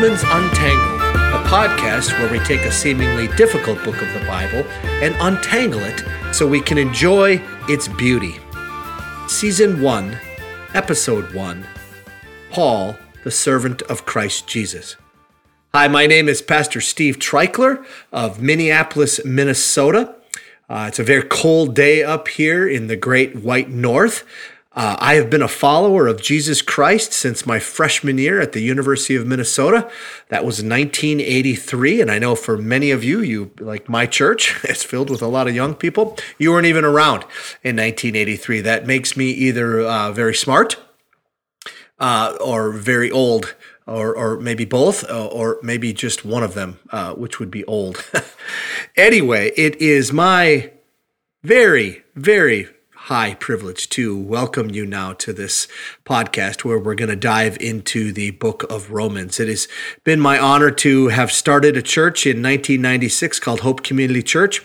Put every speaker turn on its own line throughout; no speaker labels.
Romans Untangled, a podcast where we take a seemingly difficult book of the Bible and untangle it so we can enjoy its beauty. Season 1, Episode 1 Paul, the servant of Christ Jesus. Hi, my name is Pastor Steve Treichler of Minneapolis, Minnesota. Uh, it's a very cold day up here in the great white north. Uh, I have been a follower of Jesus Christ since my freshman year at the University of Minnesota. That was 1983. And I know for many of you, you like my church, it's filled with a lot of young people. You weren't even around in 1983. That makes me either uh, very smart uh, or very old. Or, or maybe both, uh, or maybe just one of them, uh, which would be old. anyway, it is my very, very high privilege to welcome you now to this podcast where we're going to dive into the book of Romans. It has been my honor to have started a church in 1996 called Hope Community Church.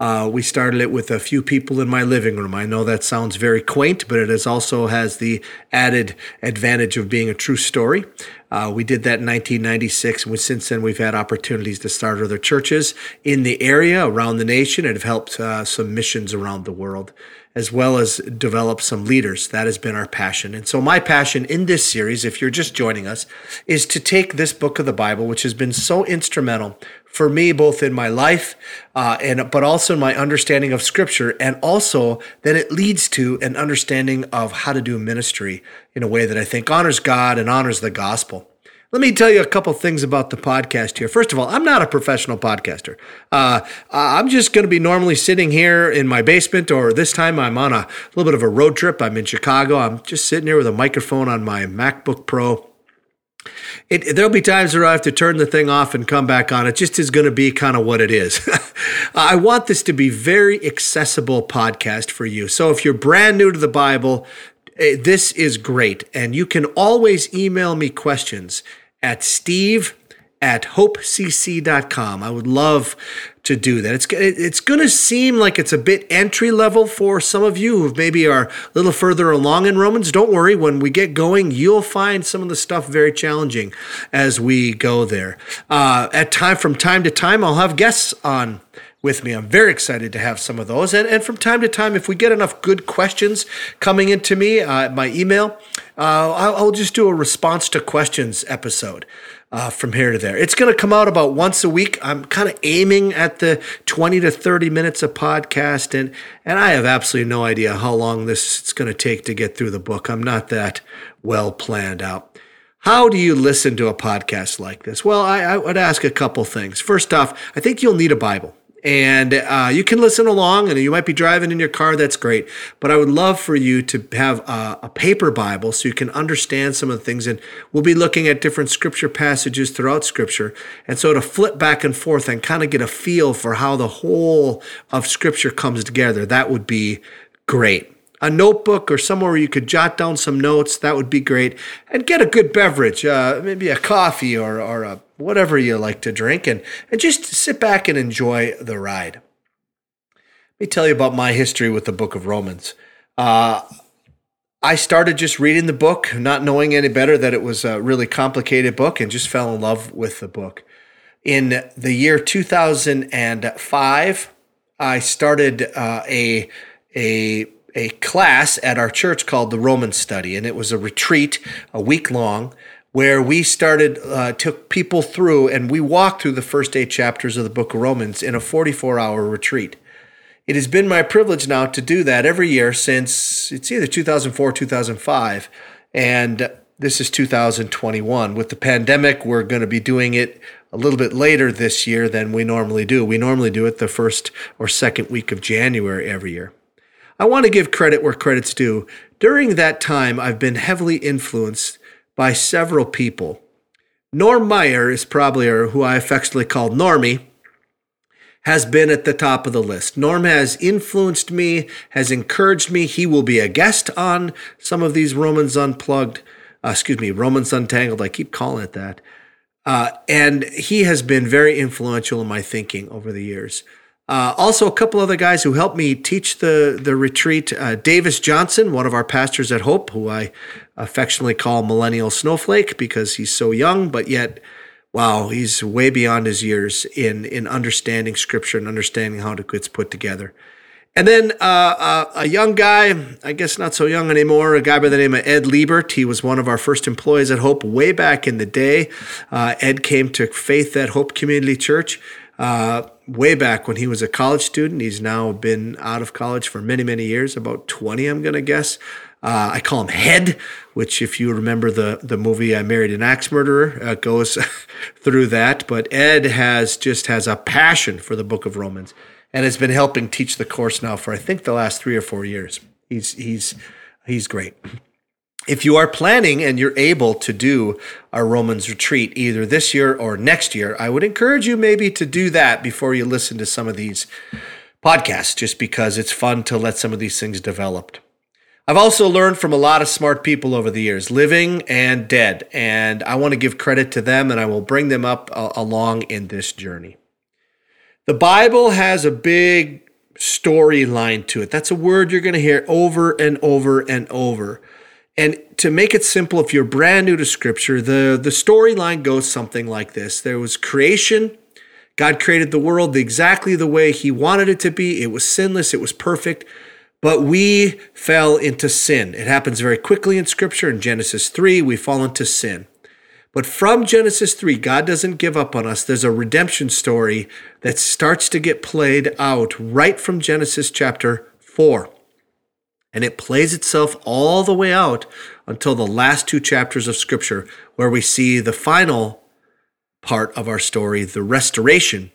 Uh, we started it with a few people in my living room. I know that sounds very quaint, but it is also has the added advantage of being a true story. Uh, we did that in 1996, and since then we've had opportunities to start other churches in the area, around the nation, and have helped uh, some missions around the world as well as develop some leaders. That has been our passion. And so, my passion in this series, if you're just joining us, is to take this book of the Bible, which has been so instrumental for me, both in my life uh, and but also in my understanding of Scripture, and also that it leads to an understanding of how to do ministry in a way that I think honors God and honors the gospel. Let me tell you a couple things about the podcast here. First of all, I'm not a professional podcaster. Uh, I'm just going to be normally sitting here in my basement, or this time I'm on a little bit of a road trip. I'm in Chicago. I'm just sitting here with a microphone on my MacBook Pro. It, there'll be times where I have to turn the thing off and come back on. It just is going to be kind of what it is. I want this to be very accessible podcast for you. So if you're brand new to the Bible, eh, this is great, and you can always email me questions at steve at hopecc.com. I would love to do that. It's it's going to seem like it's a bit entry level for some of you who maybe are a little further along in Romans. Don't worry, when we get going, you'll find some of the stuff very challenging as we go there. Uh, at time from time to time, I'll have guests on with me. I'm very excited to have some of those. And, and from time to time, if we get enough good questions coming into me, uh, my email, uh, I'll, I'll, just do a response to questions episode. Uh, from here to there. It's going to come out about once a week. I'm kind of aiming at the 20 to 30 minutes of podcast, and and I have absolutely no idea how long this is going to take to get through the book. I'm not that well planned out. How do you listen to a podcast like this? Well, I, I would ask a couple things. First off, I think you'll need a Bible and uh, you can listen along and you might be driving in your car that's great. But i would love for you to have a, a, paper bible so you can understand some of the things. And we'll be looking at different scripture passages throughout scripture. And so to flip back and forth and kind of get a feel for how the whole of scripture comes together that would be great a notebook or somewhere where you could jot down some notes that would be great and get a good beverage uh, maybe a coffee or, or a whatever you like to drink, and, and just sit back and enjoy the ride. Let me tell you about my history with the book of Romans. Uh, I started just reading the book, not knowing any better that it was a really complicated book, and just fell in love with the book. In the year 2005, I started uh, a, a, a class at our church called the Roman Study, and it was a retreat, a week long, where we started uh, took people through and we walked through the first eight chapters of the book of romans in a 44 hour retreat. It has been my privilege now to do that every year since it's either 2004 2005 and this is 2021 with the pandemic we're going to be doing it a little bit later this year than we normally do. We normally do it the first or second week of january every year i want to give credit where credit's due during that time i've been heavily influenced by several people. Norm Meyer is probably, or who I affectionately call Normie, has been at the top of the list. Norm has influenced me, has encouraged me. He will be a guest on some of these Romans Unplugged, uh, excuse me, Romans Untangled. I keep calling it that. Uh, and he has been very influential in my thinking over the years. Uh, also, a couple other guys who helped me teach the the retreat. Uh, Davis Johnson, one of our pastors at Hope, who I affectionately call Millennial Snowflake because he's so young, but yet wow, he's way beyond his years in in understanding Scripture and understanding how it gets put together. And then uh, uh, a young guy, I guess not so young anymore, a guy by the name of Ed Liebert. He was one of our first employees at Hope way back in the day. Uh, Ed came to faith at Hope Community Church uh, way back when he was a college student. He's now been out of college for many, many years, about 20, I'm going to guess. Uh, I call him Head, which, if you remember the, the movie I Married an Axe Murderer, uh, goes through that. But Ed has just has a passion for the book of Romans and has been helping teach the course now for I think the last three or four years. He's he's he's great. If you are planning and you're able to do our Romans retreat either this year or next year, I would encourage you maybe to do that before you listen to some of these podcasts, just because it's fun to let some of these things develop. I've also learned from a lot of smart people over the years, living and dead, and I want to give credit to them and I will bring them up uh, along in this journey. The Bible has a big storyline to it. That's a word you're going to hear over and over and over. And to make it simple, if you're brand new to scripture, the, the storyline goes something like this There was creation. God created the world exactly the way he wanted it to be. It was sinless, it was perfect, but we fell into sin. It happens very quickly in scripture. In Genesis 3, we fall into sin. But from Genesis 3, God doesn't give up on us. There's a redemption story that starts to get played out right from Genesis chapter 4. And it plays itself all the way out until the last two chapters of Scripture, where we see the final part of our story, the restoration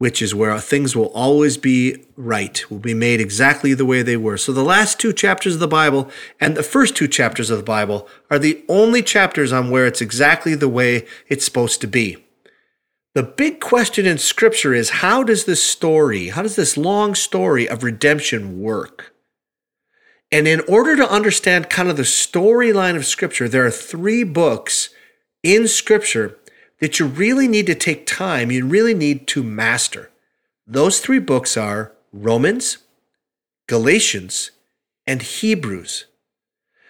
which is where things will always be right, will be made exactly the way they were. So the last two chapters of the Bible and the first two chapters of the Bible are the only chapters on where it's exactly the way it's supposed to be. The big question in Scripture is how does this story, how does this long story of redemption work? And in order to understand kind of the storyline of Scripture, there are three books in Scripture that you really need to take time, you really need to master. Those three books are Romans, Galatians, and Hebrews.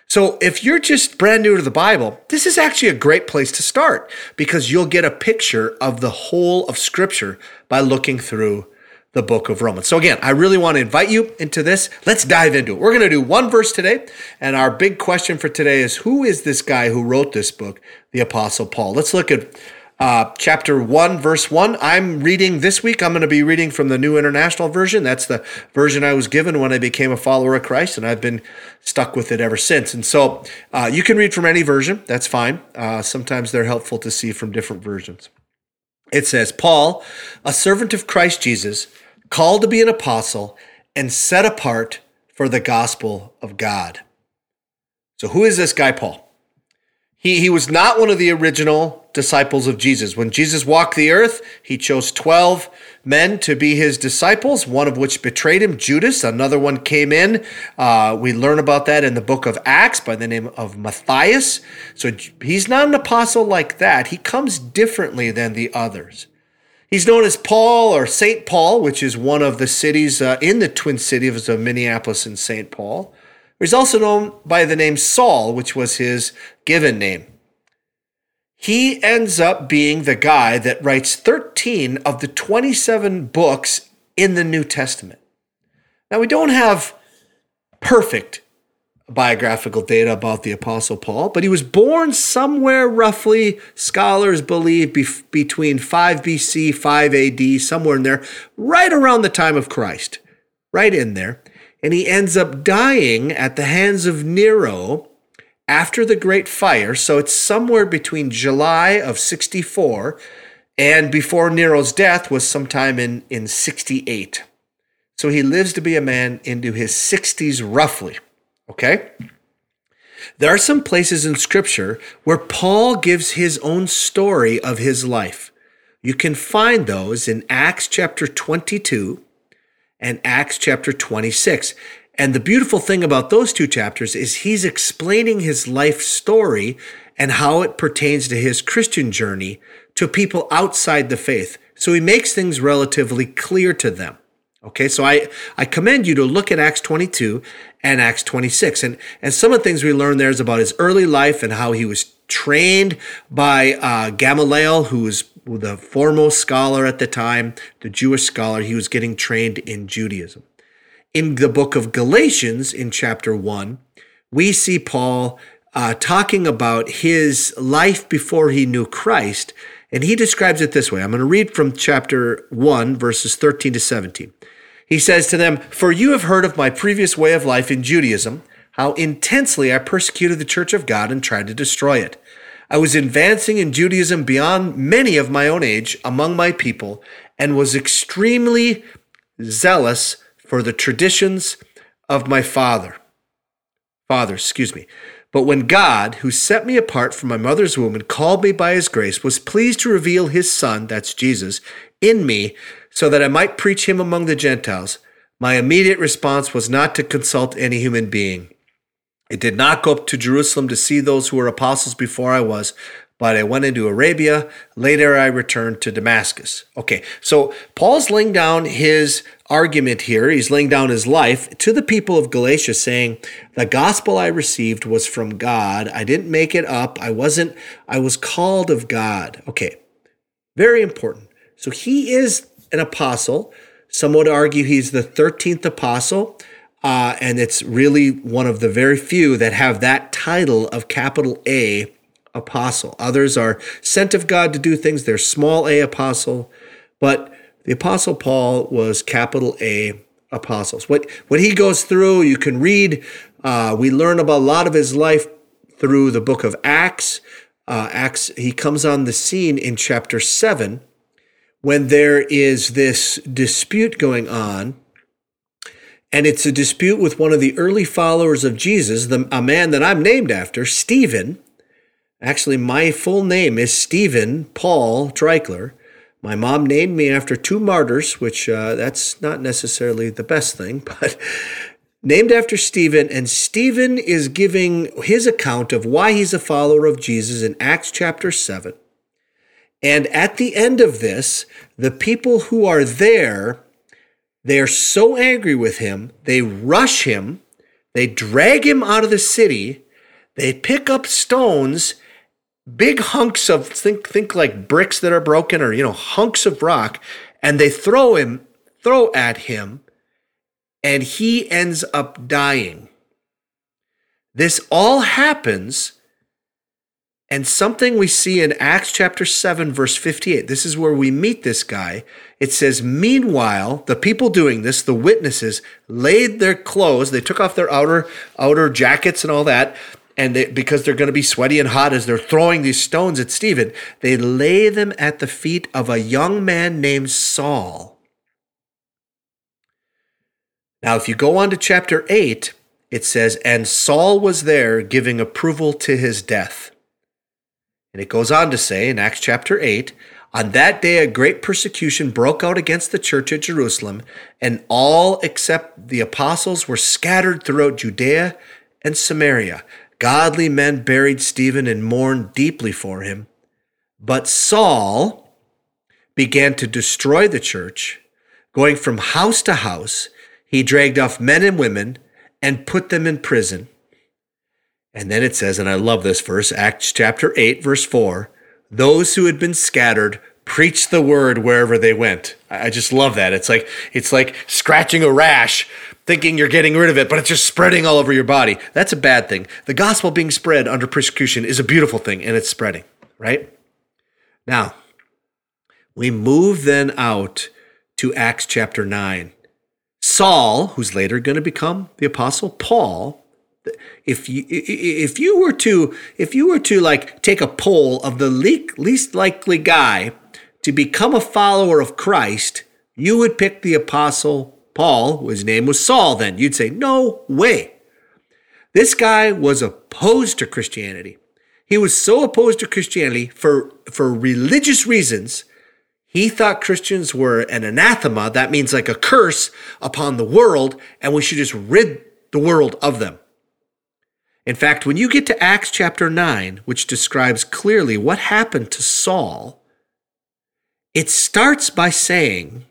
So if you're just brand new to the Bible, this is actually a great place to start because you'll get a picture of the whole of Scripture by looking through the book of Romans. So again, I really want to invite you into this. Let's dive into it. We're going to do one verse today, and our big question for today is who is this guy who wrote this book, the apostle Paul? Let's look at uh, chapter 1, verse 1. I'm reading this week. I'm going to be reading from the New International Version. That's the version I was given when I became a follower of Christ, and I've been stuck with it ever since. And so uh, you can read from any version. That's fine. Uh, sometimes they're helpful to see from different versions. It says, Paul, a servant of Christ Jesus, called to be an apostle and set apart for the gospel of God. So, who is this guy, Paul? He, he was not one of the original disciples of Jesus. When Jesus walked the earth, he chose 12 men to be his disciples, one of which betrayed him, Judas. Another one came in. Uh, we learn about that in the book of Acts by the name of Matthias. So he's not an apostle like that. He comes differently than the others. He's known as Paul or St. Paul, which is one of the cities uh, in the twin cities of Minneapolis and St. Paul. He's also known by the name Saul, which was his given name. He ends up being the guy that writes 13 of the 27 books in the New Testament. Now, we don't have perfect biographical data about the Apostle Paul, but he was born somewhere roughly, scholars believe, be- between 5 BC, 5 AD, somewhere in there, right around the time of Christ, right in there and he ends up dying at the hands of Nero after the Great Fire. So it's somewhere between July of 64 and before Nero's death was sometime in, in 68. So he lives to be a man into his 60s roughly. Okay? There are some places in Scripture where Paul gives his own story of his life. You can find those in Acts chapter 22 and Acts chapter 26. And the beautiful thing about those two chapters is he's explaining his life story and how it pertains to his Christian journey to people outside the faith. So he makes things relatively clear to them. Okay, so I, I commend you to look at Acts 22 and Acts 26. And, and some of the things we learn there is about his early life and how he was trained by uh, Gamaliel, who was the foremost scholar at the time, the Jewish scholar. He was getting trained in Judaism. In the book of Galatians, in chapter 1, we see Paul uh, talking about his life before he knew Christ. And he describes it this way. I'm going to read from chapter 1, verses 13 to 17. He says to them, For you have heard of my previous way of life in Judaism, how intensely I persecuted the church of God and tried to destroy it. I was advancing in Judaism beyond many of my own age among my people and was extremely zealous for the traditions of my father. Father, excuse me. But when God, who set me apart from my mother's womb and called me by his grace, was pleased to reveal his Son, that's Jesus, in me, so that I might preach him among the Gentiles, my immediate response was not to consult any human being. I did not go up to Jerusalem to see those who were apostles before I was, but I went into Arabia. Later, I returned to Damascus. Okay, so Paul's laying down his argument here. He's laying down his life to the people of Galatia, saying, The gospel I received was from God. I didn't make it up. I wasn't, I was called of God. Okay, very important. So he is an apostle. Some would argue he's the 13th apostle. Uh, and it's really one of the very few that have that title of capital A apostle. Others are sent of God to do things. They're small a apostle, but the apostle Paul was capital A apostles. What what he goes through, you can read. Uh, we learn about a lot of his life through the book of Acts. Uh, Acts. He comes on the scene in chapter seven when there is this dispute going on. And it's a dispute with one of the early followers of Jesus, the, a man that I'm named after, Stephen. Actually, my full name is Stephen Paul Treichler. My mom named me after two martyrs, which uh, that's not necessarily the best thing, but named after Stephen. And Stephen is giving his account of why he's a follower of Jesus in Acts chapter 7. And at the end of this, the people who are there, they are so angry with him, they rush him, they drag him out of the city, they pick up stones big hunks of think think like bricks that are broken or you know hunks of rock and they throw him throw at him and he ends up dying. This all happens and something we see in Acts chapter 7 verse 58 this is where we meet this guy. It says meanwhile the people doing this the witnesses laid their clothes they took off their outer outer jackets and all that and they, because they're going to be sweaty and hot as they're throwing these stones at Stephen, they lay them at the feet of a young man named Saul. Now, if you go on to chapter 8, it says, And Saul was there giving approval to his death. And it goes on to say in Acts chapter 8, on that day, a great persecution broke out against the church at Jerusalem, and all except the apostles were scattered throughout Judea and Samaria. Godly men buried Stephen and mourned deeply for him. But Saul began to destroy the church. Going from house to house, he dragged off men and women and put them in prison. And then it says, and I love this verse, Acts chapter 8, verse 4 those who had been scattered preached the word wherever they went. I just love that. It's like it's like scratching a rash thinking you're getting rid of it, but it's just spreading all over your body. That's a bad thing. The gospel being spread under persecution is a beautiful thing, and it's spreading, right? Now, we move then out to Acts chapter 9. Saul, who's later going to become the apostle Paul, if you if you were to if you were to like take a poll of the least likely guy to become a follower of Christ, you would pick the apostle Paul, his name was Saul then. You'd say, no way. This guy was opposed to Christianity. He was so opposed to Christianity for, for religious reasons. He thought Christians were an anathema. That means like a curse upon the world, and we should just rid the world of them. In fact, when you get to Acts chapter 9, which describes clearly what happened to Saul, it starts by saying,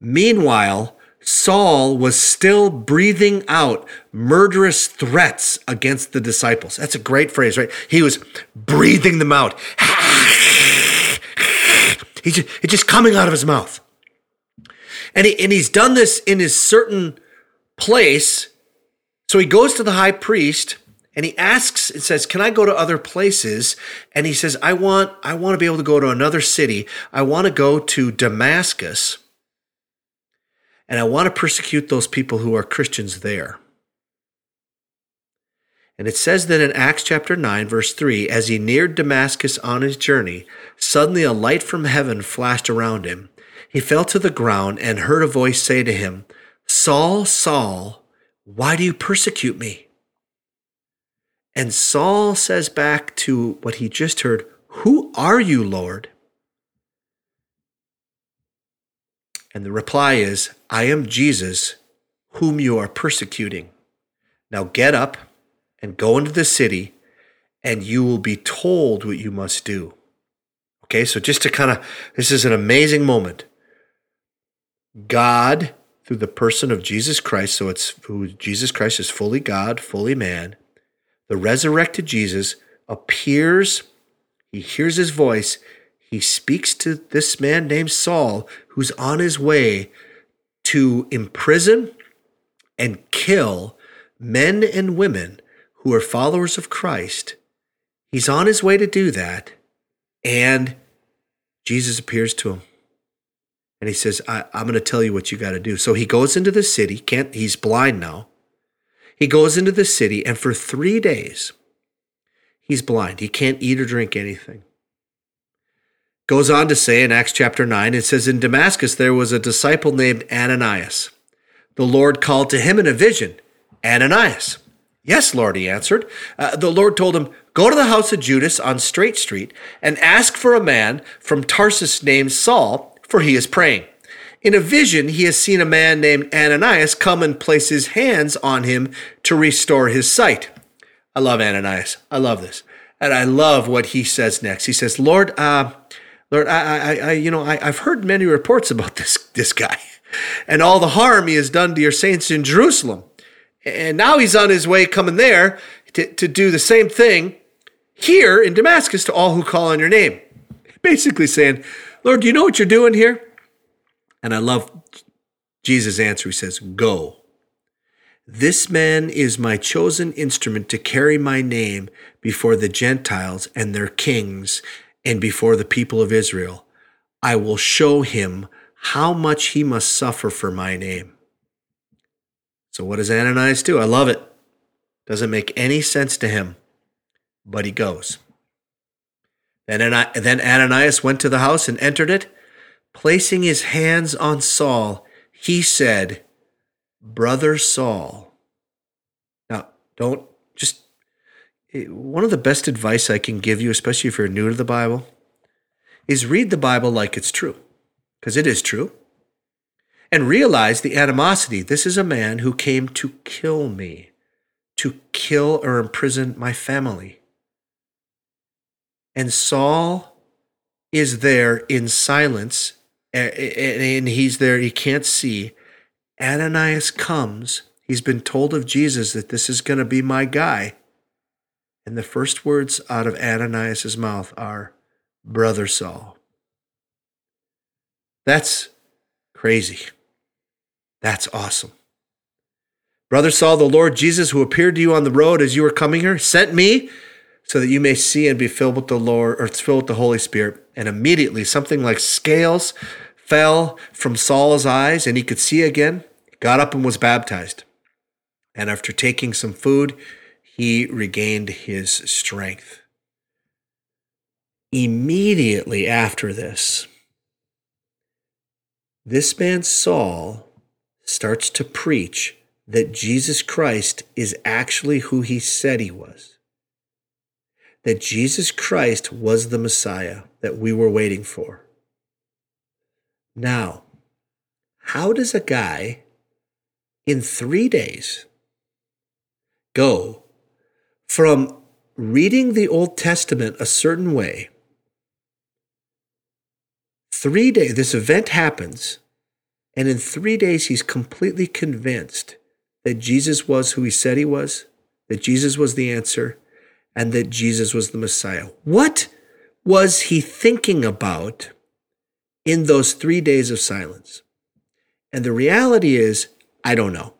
Meanwhile, Saul was still breathing out murderous threats against the disciples. That's a great phrase, right? He was breathing them out. He just, just coming out of his mouth. And, he, and he's done this in his certain place. So he goes to the high priest and he asks and says, "Can I go to other places?" And he says, "I want I want to be able to go to another city. I want to go to Damascus." And I want to persecute those people who are Christians there. And it says that in Acts chapter 9, verse 3, as he neared Damascus on his journey, suddenly a light from heaven flashed around him. He fell to the ground and heard a voice say to him, Saul, Saul, why do you persecute me? And Saul says back to what he just heard, Who are you, Lord? And the reply is, I am Jesus, whom you are persecuting. Now get up and go into the city, and you will be told what you must do. Okay, so just to kind of, this is an amazing moment. God, through the person of Jesus Christ, so it's who Jesus Christ is fully God, fully man, the resurrected Jesus appears, he hears his voice, he speaks to this man named Saul, who's on his way to imprison and kill men and women who are followers of Christ. He's on his way to do that. And Jesus appears to him. And he says, I, am going to tell you what you got to do. So he goes into the city. Can't, he's blind now. He goes into the city, and for three days, he's blind. He can't eat or drink anything. Goes on to say in Acts chapter 9, it says, In Damascus there was a disciple named Ananias. The Lord called to him in a vision, Ananias. Yes, Lord, he answered. Uh, the Lord told him, Go to the house of Judas on Straight Street and ask for a man from Tarsus named Saul, for he is praying. In a vision, he has seen a man named Ananias come and place his hands on him to restore his sight. I love Ananias. I love this. And I love what he says next. He says, Lord, uh, Lord, I, I, I, you know, I, I've heard many reports about this, this guy and all the harm he has done to your saints in Jerusalem. And now he's on his way coming there to, to do the same thing here in Damascus to all who call on your name. Basically saying, Lord, do you know what you're doing here? And I love Jesus' answer. He says, Go. This man is my chosen instrument to carry my name before the Gentiles and their kings and before the people of Israel. I will show him how much he must suffer for my name. So, what does Ananias do? I love it. Doesn't make any sense to him, but he goes. Then, Ananias went to the house and entered it. Placing his hands on Saul, he said, Brother Saul. Now, don't one of the best advice I can give you, especially if you're new to the Bible, is read the Bible like it's true, because it is true and realize the animosity. This is a man who came to kill me, to kill or imprison my family. And Saul is there in silence, and he's there, he can't see. Ananias comes. He's been told of Jesus that this is going to be my guy. And the first words out of Ananias' mouth are, Brother Saul. That's crazy. That's awesome. Brother Saul, the Lord Jesus, who appeared to you on the road as you were coming here, sent me so that you may see and be filled with the Lord, or filled with the Holy Spirit. And immediately something like scales fell from Saul's eyes, and he could see again. He got up and was baptized. And after taking some food, he regained his strength. Immediately after this, this man Saul starts to preach that Jesus Christ is actually who he said he was. That Jesus Christ was the Messiah that we were waiting for. Now, how does a guy in three days go from reading the Old Testament a certain way? Three days, this event happens And in three days, he's completely convinced that Jesus was who he said he was, that Jesus was the answer, and that Jesus was the Messiah. What was he thinking about in those three days of silence? And the reality is, I don't know.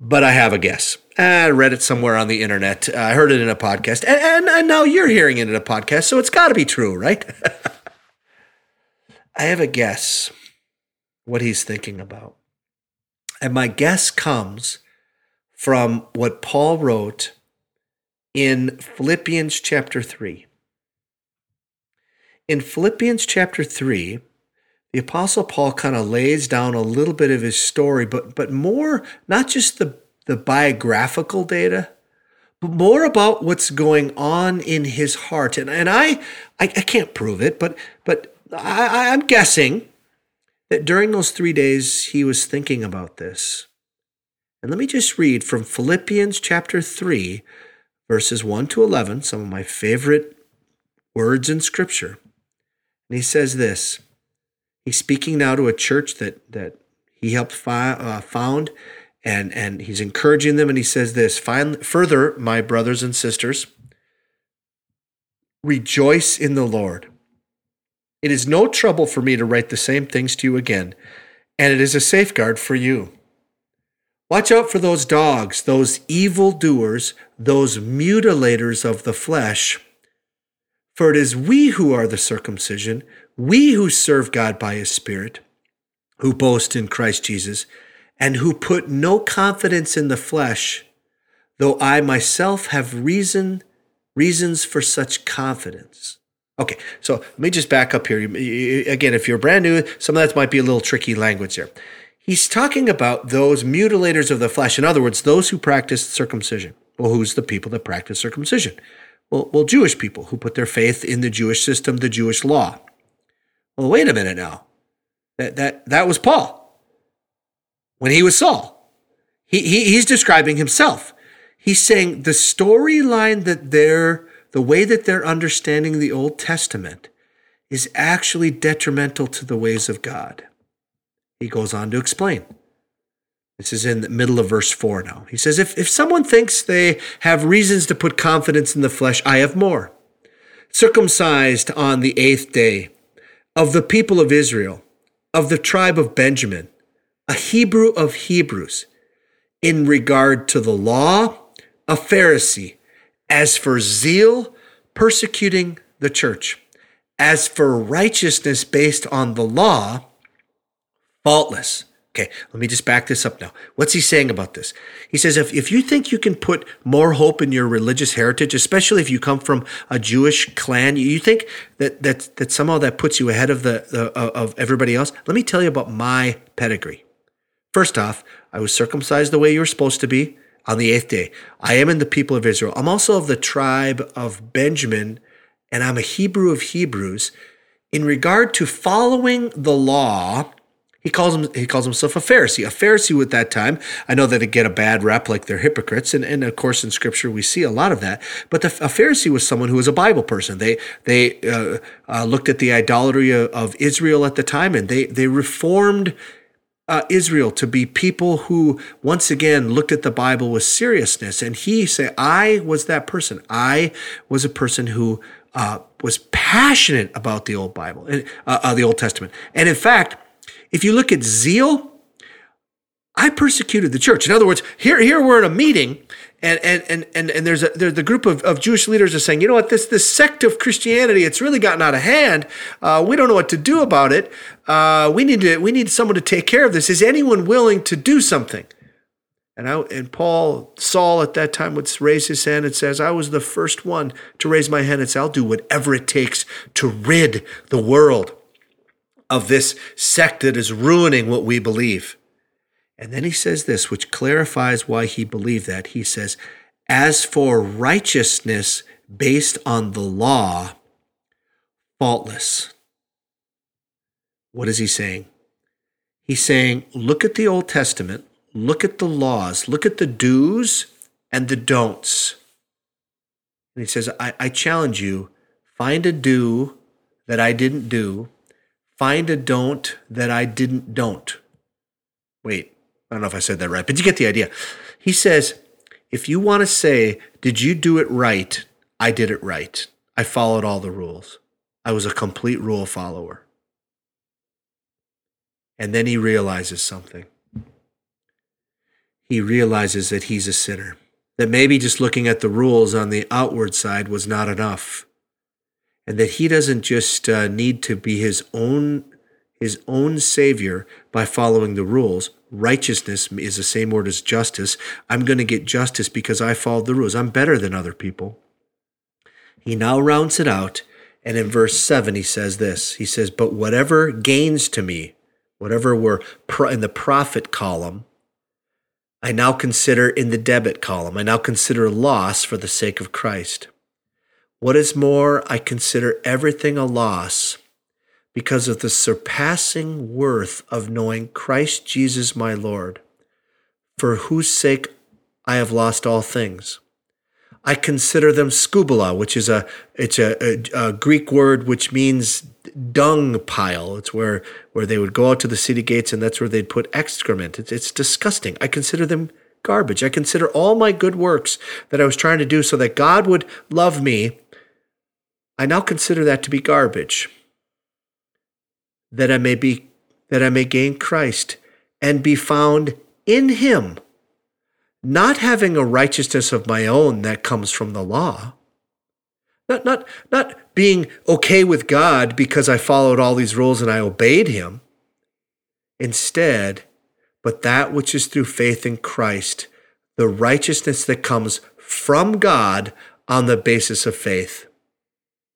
But I have a guess. Ah, I read it somewhere on the internet. Uh, I heard it in a podcast. And, and, and now you're hearing it in a podcast, so it's got to be true, right? I have a guess what he's thinking about. And my guess comes from what Paul wrote in Philippians chapter 3. In Philippians chapter 3, the apostle Paul kind of lays down a little bit of his story, but but more not just the the biographical data, but more about what's going on in his heart. And and I I, I can't prove it, but but I, I'm guessing that during those three days he was thinking about this. And let me just read from Philippians chapter 3, verses 1 to 11, some of my favorite words in Scripture. And he says this He's speaking now to a church that, that he helped fi- uh, found, and, and he's encouraging them. And he says this Further, my brothers and sisters, rejoice in the Lord. It is no trouble for me to write the same things to you again, and it is a safeguard for you. Watch out for those dogs, those evil doers, those mutilators of the flesh. For it is we who are the circumcision, we who serve God by his Spirit, who boast in Christ Jesus, and who put no confidence in the flesh, though I myself have reason reasons for such confidence. Okay, so let me just back up here. Again, if you're brand new, some of that might be a little tricky language here. He's talking about those mutilators of the flesh. In other words, those who practice circumcision. Well, who's the people that practice circumcision? Well, well, Jewish people who put their faith in the Jewish system, the Jewish law. Well, wait a minute now. That that that was Paul. When he was Saul. He, he he's describing himself. He's saying the storyline that they're the way that they're understanding the Old Testament is actually detrimental to the ways of God. He goes on to explain. This is in the middle of verse 4 now. He says, if, if someone thinks they have reasons to put confidence in the flesh, I have more. Circumcised on the eighth day, of the people of Israel, of the tribe of Benjamin, a Hebrew of Hebrews, in regard to the law, a Pharisee, as for zeal, persecuting the church, as for righteousness based on the law, faultless. Okay, let me just back this up now. What's he saying about this? He says if, if you think you can put more hope in your religious heritage, especially if you come from a Jewish clan, you think that that that somehow that puts you ahead of the, the uh, of everybody else. Let me tell you about my pedigree. First off, I was circumcised the way you were supposed to be on the eighth day. I am in the people of Israel. I'm also of the tribe of Benjamin, and I'm a Hebrew of Hebrews. In regard to following the law, he calls him he calls himself a Pharisee. A Pharisee at that time, I know that they get a bad rap like they're hypocrites, and, and of course in Scripture we see a lot of that. But the, a Pharisee was someone who was a Bible person. They they uh, uh, looked at the idolatry of, of, Israel at the time, and they they reformed uh, Israel to be people who once again looked at the Bible with seriousness. And he said, "I was that person. I was a person who." Uh, was passionate about the old Bible, uh, uh, the Old Testament, and in fact, if you look at zeal, I persecuted the church. In other words, here, here we're in a meeting, and and and and, and there's a there's the group of, of Jewish leaders are saying, you know what, this this sect of Christianity, it's really gotten out of hand. Uh, we don't know what to do about it. Uh, we need to we need someone to take care of this. Is anyone willing to do something? And I and Paul Saul at that time would raise his hand and says, I was the first one to raise my hand and say, I'll do whatever it takes to rid the world of this sect that is ruining what we believe. And then he says this, which clarifies why he believed that. He says, As for righteousness based on the law, faultless. What is he saying? He's saying, Look at the Old Testament, look at the laws, look at the do's and the don'ts. And he says, I, I challenge you, find a do that I didn't do find a don't that I didn't don't. Wait, I don't know if I said that right, but you get the idea. He says, if you want to say, Did you do it right? I did it right. I followed all the rules. I was a complete rule follower. And then he realizes something. He realizes that he's a sinner, that maybe just looking at the rules on the outward side was not enough, and that he doesn't just uh, need to be his own his own savior by following the rules. Righteousness is the same word as justice. I'm going to get justice because I followed the rules. I'm better than other people. He now rounds it out. And in verse 7, he says this He says, But whatever gains to me, whatever were in the profit column, I now consider in the debit column. I now consider loss for the sake of Christ. What is more, I consider everything a loss because of the surpassing worth of knowing Christ Jesus my Lord, for whose sake I have lost all things. I consider them skubala, which is a it's a, a, a, Greek word which means dung pile. It's where where they would go out to the city gates and that's where they'd put excrement. It's, it's disgusting. I consider them garbage. I consider all my good works that I was trying to do so that God would love me. I now consider that to be garbage that I may be that I may gain Christ and be found in him, not having a righteousness of my own that comes from the law. Not, not, not being okay with God because I followed all these rules and I obeyed him. Instead, but that which is through faith in Christ, the righteousness that comes from God on the basis of faith.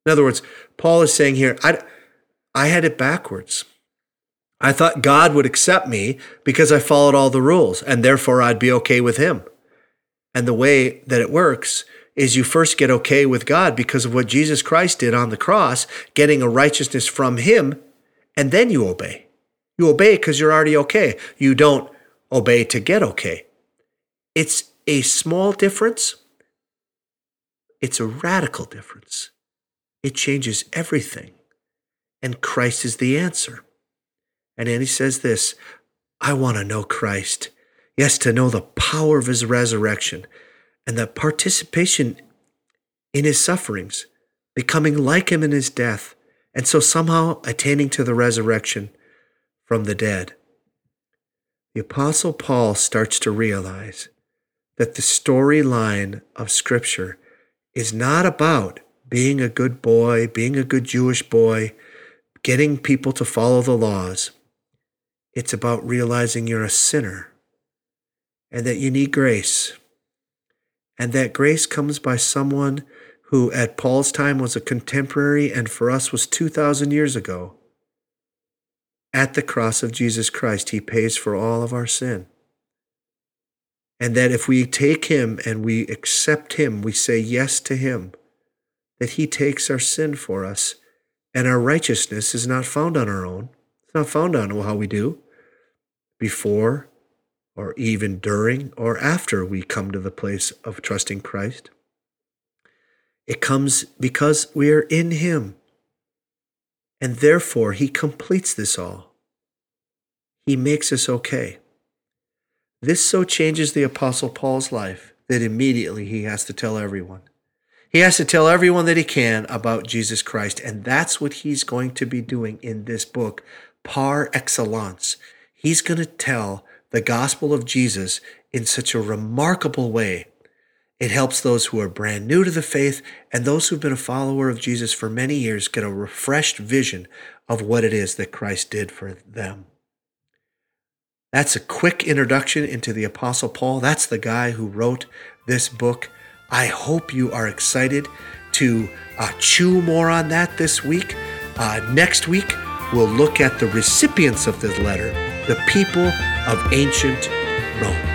In other words, Paul is saying here, I, I had it backwards. I thought God would accept me because I followed all the rules and therefore I'd be okay with Him. And the way that it works is you first get okay with God because of what Jesus Christ did on the cross, getting a righteousness from Him, and then you obey. You obey because you're already okay. You don't obey to get okay. It's a small difference, it's a radical difference. It changes everything and Christ is the answer. And Annie says this I want to know Christ. Yes, to know the power of his resurrection and the participation in his sufferings, becoming like him in his death, and so somehow attaining to the resurrection from the dead. The Apostle Paul starts to realize that the storyline of Scripture is not about being a good boy, being a good Jewish boy, getting people to follow the laws. It's about realizing you're a sinner and that you need grace. And that grace comes by someone who, at Paul's time, was a contemporary and for us was 2,000 years ago. At the cross of Jesus Christ, he pays for all of our sin. And that if we take him and we accept him, we say yes to him, that he takes our sin for us and our righteousness is not found on our own. It's not found on how we do before or even during or after we come to the place of trusting Christ. It comes because we are in Him. And therefore, He completes this all. He makes us okay. This so changes the Apostle Paul's life that immediately he has to tell everyone. He has to tell everyone that he can about Jesus Christ. And that's what he's going to be doing in this book, par excellence. He's going to tell the gospel of Jesus in such a remarkable way. It helps those who are brand new to the faith and those who've been a follower of Jesus for many years get a refreshed vision of what it is that Christ did for them. That's a quick introduction into the Apostle Paul. That's the guy who wrote this book. I hope you are excited to uh, chew more on that this week. Uh, next week, we'll look at the recipients of this letter, the people of ancient Rome.